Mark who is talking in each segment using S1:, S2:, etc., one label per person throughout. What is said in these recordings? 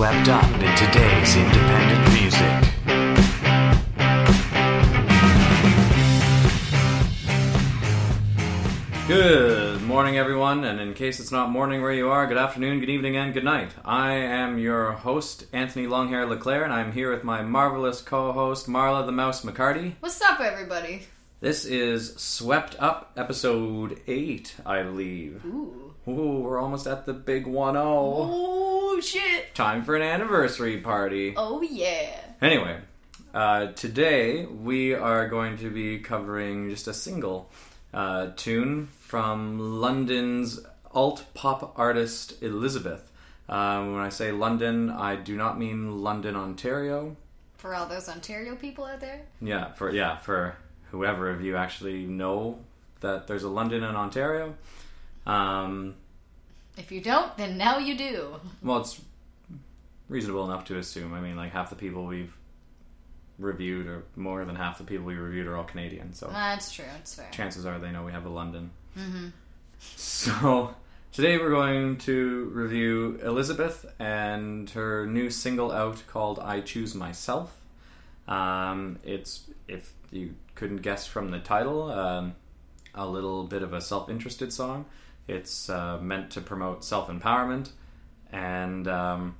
S1: swept up in today's independent music.
S2: Good morning, everyone, and in case it's not morning where you are, good afternoon, good evening, and good night. I am your host, Anthony Longhair Leclerc, and I'm here with my marvelous co host, Marla the Mouse McCarty.
S3: What's up, everybody?
S2: This is Swept Up, episode 8, I believe.
S3: Ooh.
S2: Ooh, we're almost at the big 1 0.
S3: Oh, shit.
S2: Time for an anniversary party.
S3: Oh, yeah.
S2: Anyway, uh, today we are going to be covering just a single uh, tune from London's alt pop artist Elizabeth. Um, when I say London, I do not mean London, Ontario.
S3: For all those Ontario people out there.
S2: Yeah, for yeah, for whoever of you actually know that there's a London in Ontario. Um,
S3: If you don't, then now you do.
S2: well, it's reasonable enough to assume. I mean, like half the people we've reviewed, or more than half the people we reviewed, are all Canadian. So
S3: That's true. It's fair.
S2: chances are they know we have a London. So today we're going to review Elizabeth and her new single out called "I Choose Myself." Um, it's if you couldn't guess from the title, um, a little bit of a self-interested song. It's uh, meant to promote self-empowerment, and um,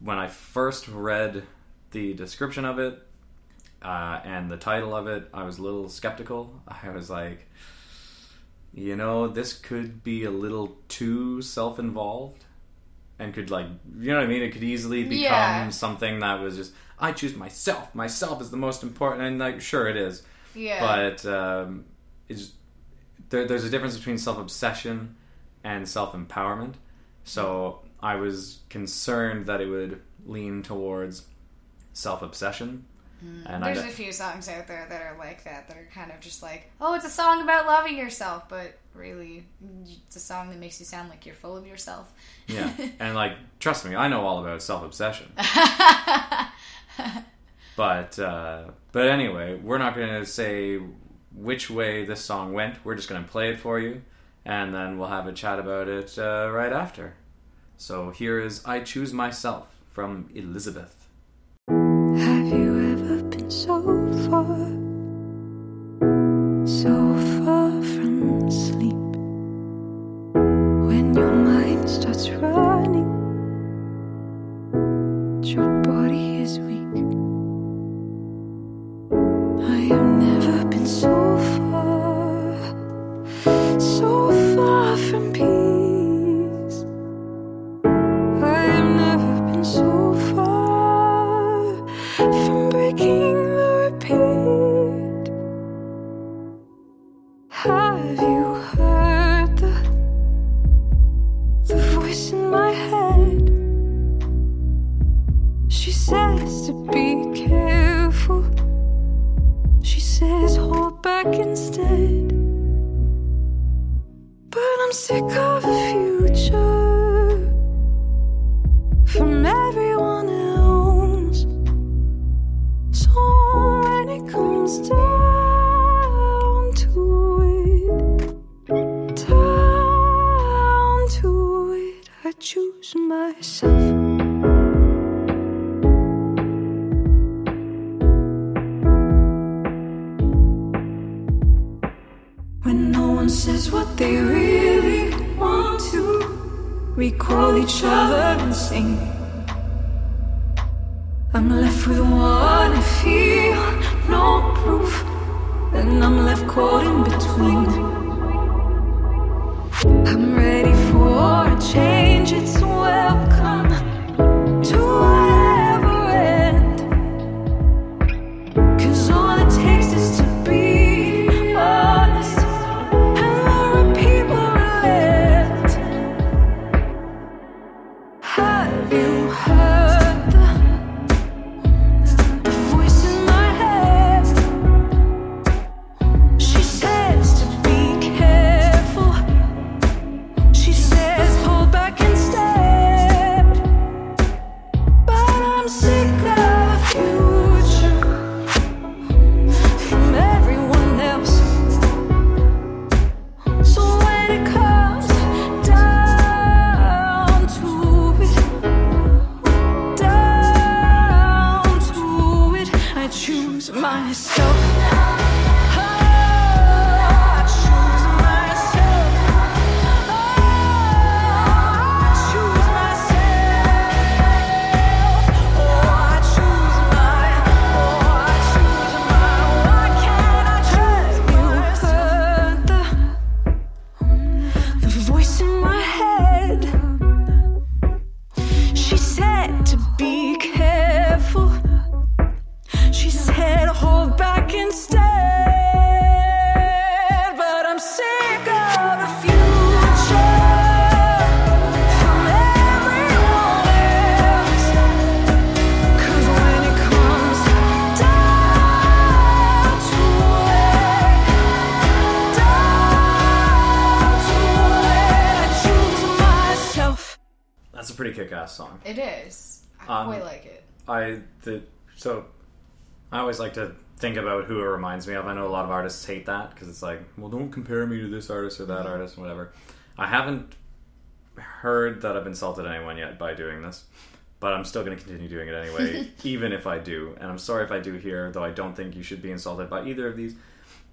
S2: when I first read the description of it uh, and the title of it, I was a little skeptical. I was like, you know, this could be a little too self involved and could, like, you know what I mean? It could easily become
S3: Yeah.
S2: something that was just, I choose myself. Myself is the most important. And, like, sure, it is.
S3: Yeah.
S2: But um, it's, there, there's a difference between self obsession and self empowerment. So I was concerned that it would lean towards self obsession. And I
S3: There's
S2: d-
S3: a few songs out there that are like that, that are kind of just like, oh, it's a song about loving yourself, but really, it's a song that makes you sound like you're full of yourself.
S2: Yeah, and like, trust me, I know all about self obsession. but uh, but anyway, we're not going to say which way this song went. We're just going to play it for you, and then we'll have a chat about it uh, right after. So here is "I Choose Myself" from Elizabeth.
S4: Have you ever been so far, choose myself. When no one says what they really want to, we call each other and sing. I'm left with what I feel, no proof, and I'm left caught in between. I'm ready a change, it's welcome
S2: That's a pretty kick-ass song.
S3: It is. I
S2: Um,
S3: quite like it.
S2: I the so I always like to think about who it reminds me of. I know a lot of artists hate that because it's like, well, don't compare me to this artist or that artist, or whatever. I haven't heard that I've insulted anyone yet by doing this, but I'm still going to continue doing it anyway, even if I do. And I'm sorry if I do here, though I don't think you should be insulted by either of these.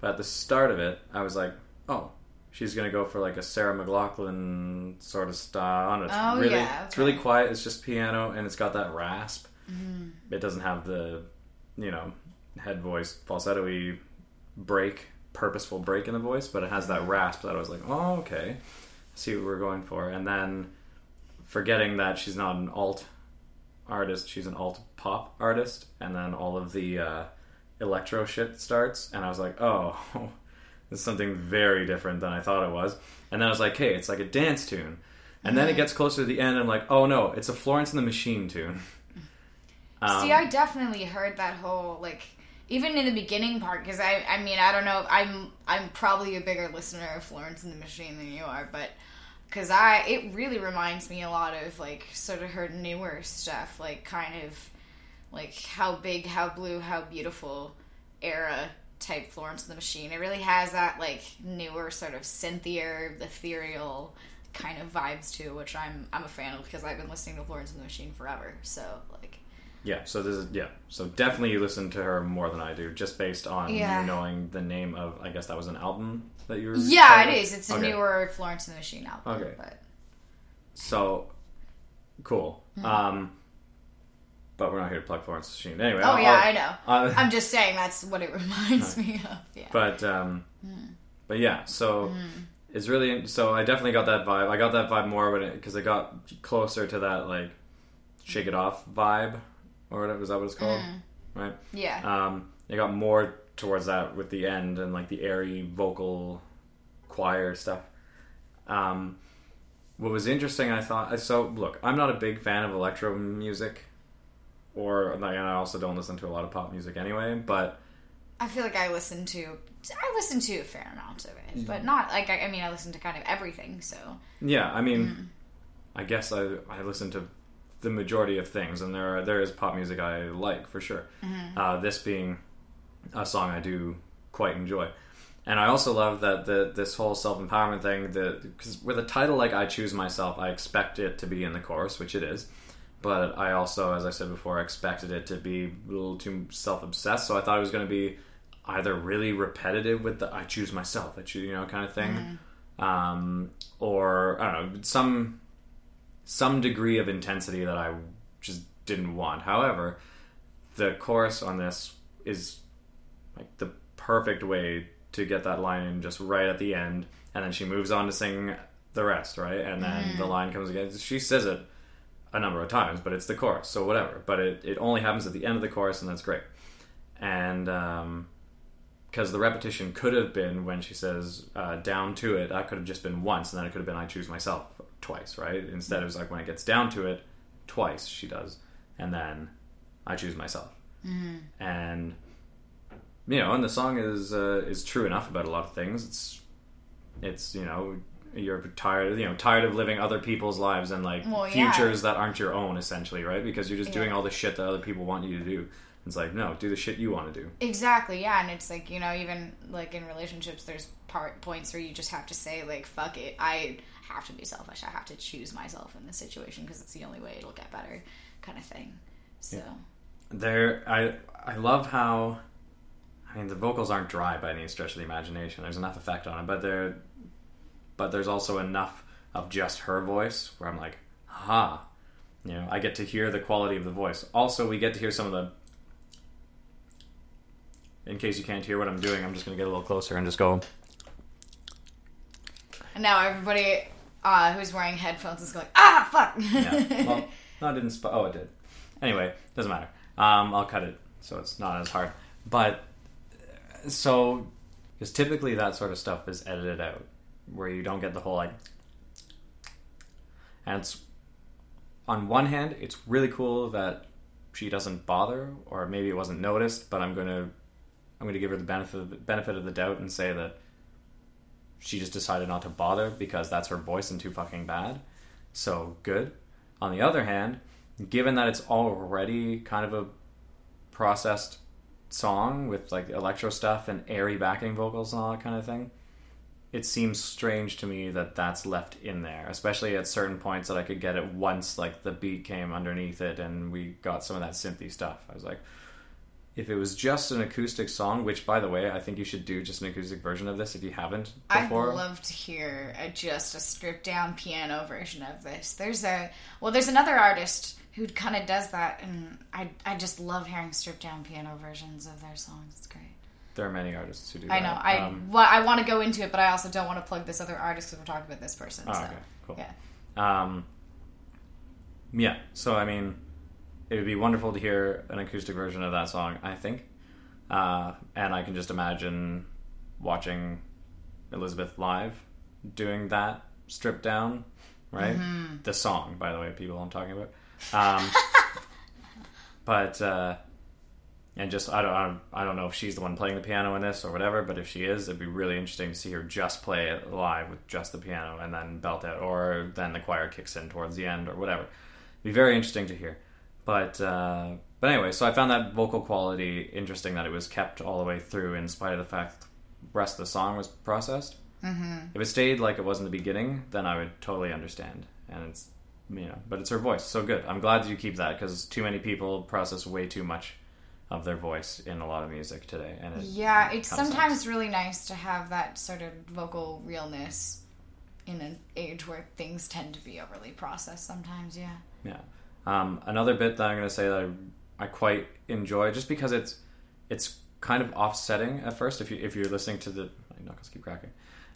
S2: But at the start of it, I was like, oh. She's gonna go for like a Sarah McLachlan sort of style. It's
S3: Oh,
S2: really,
S3: yeah,
S2: it's really quiet. It's just piano, and it's got that rasp.
S3: Mm-hmm.
S2: It doesn't have the, you know, head voice falsetto-y break, purposeful break in the voice, but it has that rasp that I was like, oh, okay, see what we're going for. And then forgetting that she's not an alt artist, she's an alt pop artist, and then all of the uh, electro shit starts, and I was like, oh, is something very different than I thought it was. And then I was like, hey, it's like a dance tune. And then it gets closer to the end, and I'm like, oh no, it's a Florence and the Machine tune. Um,
S3: See, I definitely heard that whole like even in the beginning part because I I mean I don't know I'm I'm probably a bigger listener of Florence and the Machine than you are, but because I it really reminds me a lot of like sort of her newer stuff, like kind of like how big, how blue, how beautiful era type Florence and the Machine. It really has that like newer sort of synthier, ethereal kind of vibes to, which I'm I'm a fan of because I've been listening to Florence and the Machine forever. So like
S2: Yeah, so this is yeah. So definitely you listen to her more than I do, just based on
S3: Yeah.
S2: you knowing the name of. I guess that was an album that you were.
S3: Yeah, it
S2: about?
S3: is. It's a
S2: Okay.
S3: newer Florence and the Machine album.
S2: Okay.
S3: But
S2: So cool. Um, but we're not here to plug Florence the Machine anyway.
S3: Oh
S2: I'll-
S3: yeah,
S2: I'll-
S3: I know.
S2: I'll-
S3: I'm just saying that's what it reminds me of. Yeah.
S2: but um,
S3: Hmm.
S2: but yeah, so it's really so I definitely got that vibe. I got that vibe more when it because it got closer to that like shake it off vibe or whatever. Is that what it's called?
S3: Hmm.
S2: Right.
S3: yeah.
S2: Um, it got more towards that with the end and like the airy vocal choir stuff. Um, what was interesting, I thought. So look, I'm not a big fan of electro music, or and I also don't listen to a lot of pop music anyway. But
S3: I feel like I listen to I listen to a fair amount of it,
S2: Mm.
S3: but not like I, I mean I listen to kind of everything. So
S2: yeah, I mean, I guess I I listen to the majority of things, and there are, there is pop music I like for sure. Uh, this being a song I do quite enjoy. And I also love that the this whole self empowerment thing. That Because with a title like "I Choose Myself," I expect it to be in the chorus, which it is. But I also, as I said before, expected it to be a little too self obsessed. So I thought it was going to be either really repetitive with the "I choose myself," I choose, you know, kind of thing, um, or I don't know, some some degree of intensity that I just didn't want. However, the chorus on this is like the perfect way to get that line in just right at the end, and then she moves on to sing the rest, right? And then the line comes again. She says it a number of times, but it's the chorus, so whatever. But it, it only happens at the end of the chorus, and that's great. And um, because the repetition could have been when she says uh, down to it, that could have just been once, and then it could have been I choose myself twice, right? Instead, it was like when it gets down to it, twice she does, and then I choose myself. And you know, and the song is uh, is true enough about a lot of things. It's it's you know you're tired you know tired of living other people's lives and like
S3: Well, yeah.
S2: futures that aren't your own essentially right because you're just doing all the shit that other people want you to do it's like no do the shit you want to do
S3: Exactly, yeah, and it's like you know, even like in relationships, there's part points where you just have to say like, "Fuck it, I have to be selfish. I have to choose myself in this situation because it's the only way it'll get better," kind of thing. So
S2: there i i love how I mean, the vocals aren't dry by any stretch of the imagination. There's enough effect on it, but there, but there's also enough of just her voice where I'm like, ha, you know, I get to hear the quality of the voice. Also, we get to hear some of the. In case you can't hear what I'm doing, I'm just going to get a little closer and just go.
S3: And now everybody uh, who's wearing headphones is going, ah, fuck.
S2: Yeah. Well, no, it didn't. Sp- oh, it did. Anyway, doesn't matter. Um, I'll cut it so it's not as hard. But so, because typically that sort of stuff is edited out, where you don't get the whole like. And it's on one hand, it's really cool that she doesn't bother, or maybe it wasn't noticed. But I'm gonna, I'm gonna give her the benefit of the benefit of the doubt and say that she just decided not to bother because that's her voice and too fucking bad. So good. On the other hand, given that it's already kind of a processed song with like electro stuff and airy backing vocals and all that kind of thing, it seems strange to me that that's left in there, especially at certain points that I could get it once like the beat came underneath it and we got some of that synthy stuff. I was like, if it was just an acoustic song, which by the way, I think you should do just an acoustic version of this if you haven't before.
S3: I'd love to hear a, just a stripped down piano version of this. There's a well, there's another artist who kind of does that, and I I just love hearing stripped down piano versions of their songs. It's great.
S2: There are many artists who do
S3: I
S2: that.
S3: know. I
S2: Um,
S3: well, I want to go into it, but I also don't want to plug this other artist because we're talking about this person.
S2: Oh,
S3: so
S2: okay, cool.
S3: yeah.
S2: Um, yeah, so I mean, it would be wonderful to hear an acoustic version of that song. I think, uh, and I can just imagine watching Elizabeth live doing that stripped down, right? The song, by the way, people I'm talking about. Um, but uh, and just I don't, I don't I don't know if she's the one playing the piano in this or whatever, but if she is, it'd be really interesting to see her just play it live with just the piano and then belt out, or then the choir kicks in towards the end or whatever. It'd be very interesting to hear. But uh, but anyway, so I found that vocal quality interesting that it was kept all the way through in spite of the fact that the rest of the song was processed. Mm-hmm. If it stayed like it was in the beginning, then I would totally understand. And it's you know, but it's her voice, so good. I'm glad that you keep that because too many people process way too much of their voice in a lot of music today, and it
S3: Yeah, it's sometimes
S2: sucks.
S3: really nice to have that sort of vocal realness in an age where things tend to be overly processed. Sometimes, yeah.
S2: Yeah. Um, another bit that I'm going to say that I, I quite enjoy, just because it's it's kind of offsetting at first. If you if you're listening to the my knuckles keep cracking,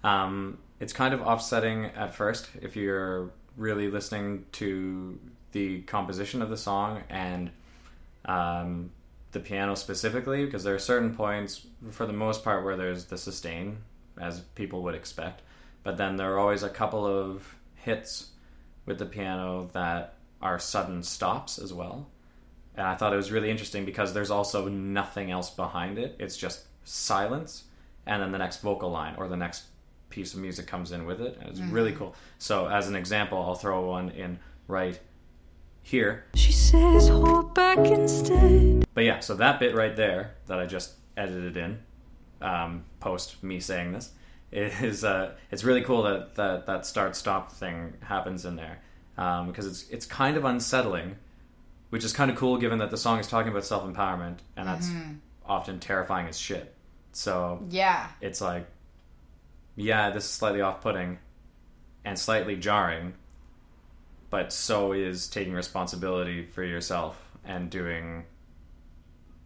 S2: um, it's kind of offsetting at first if you're really listening to the composition of the song and um, the piano specifically, because there are certain points, for the most part, where there's the sustain, as people would expect, but then there are always a couple of hits with the piano that are sudden stops as well. And I thought it was really interesting because there's also nothing else behind it. It's just silence, and then the next vocal line or the next piece of music comes in with it. And it's really mm-hmm. cool. So, as an example, I'll throw one in right here.
S4: She says, hold back instead.
S2: But yeah, so that bit right there that I just edited in um, post me saying this is uh, it's really cool that that that start stop thing happens in there um, because it's it's kind of unsettling, which is kind of cool given that the song is talking about self empowerment and that's often terrifying as shit. So
S3: Yeah.
S2: it's like, yeah, this is slightly off putting and slightly jarring, but so is taking responsibility for yourself and doing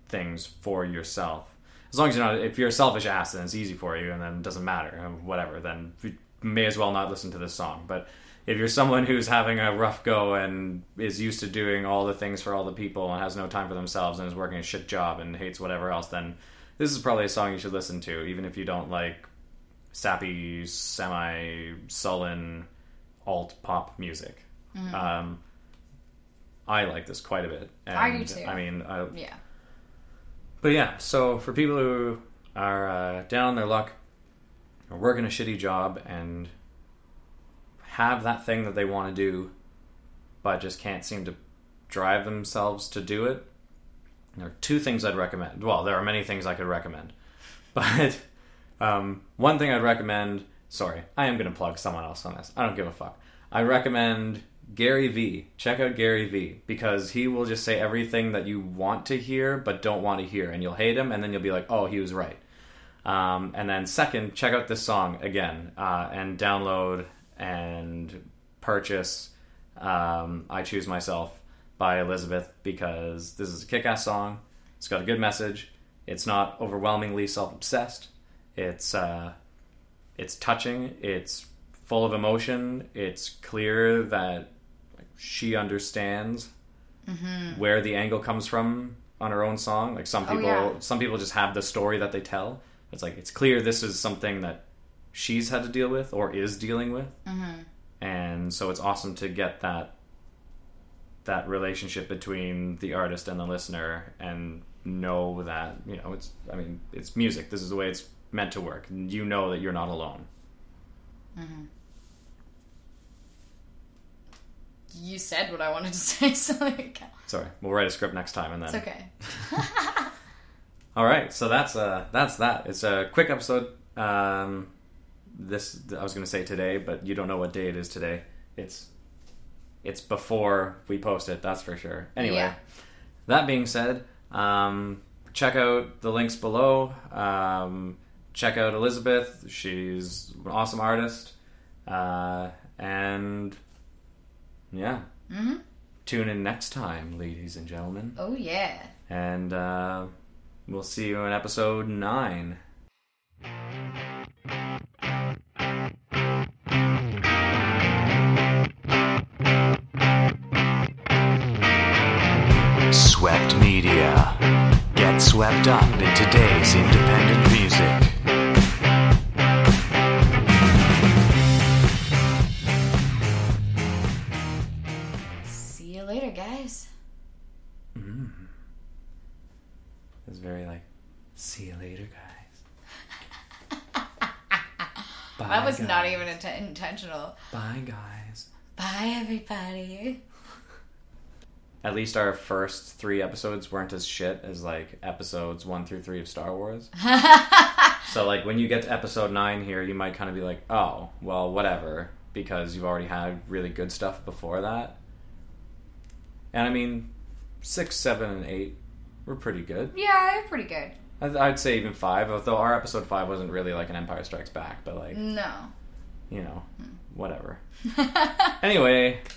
S2: things for yourself. As long as you're not, if you're a selfish ass, then it's easy for you, and then it doesn't matter, uh, whatever. Then you may as well not listen to this song. But if you're someone who's having a rough go and is used to doing all the things for all the people and has no time for themselves and is working a shit job and hates whatever else, then this is probably a song you should listen to, even if you don't like sappy, semi sullen alt pop music. Um, I like this quite a bit. And,
S3: I do too.
S2: I mean, I,
S3: Yeah.
S2: but yeah, so for people who are uh, down on their luck, are working a shitty job, and have that thing that they want to do, but just can't seem to drive themselves to do it, there are two things I'd recommend. Well, there are many things I could recommend, but um, one thing I'd recommend. Sorry, I am going to plug someone else on this. I don't give a fuck. I recommend Gary V. Check out Gary V. because he will just say everything that you want to hear but don't want to hear, and you'll hate him, and then you'll be like, "Oh, he was right." Um, and then second, check out this song again uh, and download and purchase um, "I Choose Myself" by Elizabeth because this is a kick-ass song. It's got a good message. It's not overwhelmingly self-obsessed. It's uh, it's touching. It's full of emotion. It's clear that she understands mm-hmm. where the angle comes from on her own song. Like some
S3: Oh,
S2: people,
S3: yeah.
S2: some people just have the story that they tell. It's like it's clear this is something that she's had to deal with or is dealing with, mm-hmm. and so it's awesome to get that that relationship between the artist and the listener and know that you know it's i mean it's music. This is the way it's meant to work. You know that you're not alone mm-hmm.
S3: You said what I wanted to say, so
S2: sorry we'll write a script next time and then.
S3: It's okay.
S2: all right so that's uh that's that. It's a quick episode um this i was going to say today but you don't know what day it is today. It's it's before we post it that's for sure. Anyway
S3: Yeah.
S2: that being said um check out the links below. Um check out elizabeth. She's an awesome artist. Uh and yeah
S3: Mm-hmm.
S2: tune in next time ladies and gentlemen
S3: Oh yeah.
S2: and uh, we'll see you in episode 9.
S1: Swept Media. Get swept up in today's independent
S3: intentional.
S2: Bye, guys.
S3: Bye, everybody.
S2: At least our first three episodes weren't as shit as like episodes one through three of Star Wars. so like when you get to episode nine here, you might kind of be like, oh, well, whatever, because you've already had really good stuff before that. And I mean, six, seven, and eight were pretty good.
S3: Yeah, they're pretty good.
S2: I- I'd say even five, although our episode five wasn't really like an Empire Strikes Back, but like
S3: No.
S2: You know, hmm. whatever. Anyway,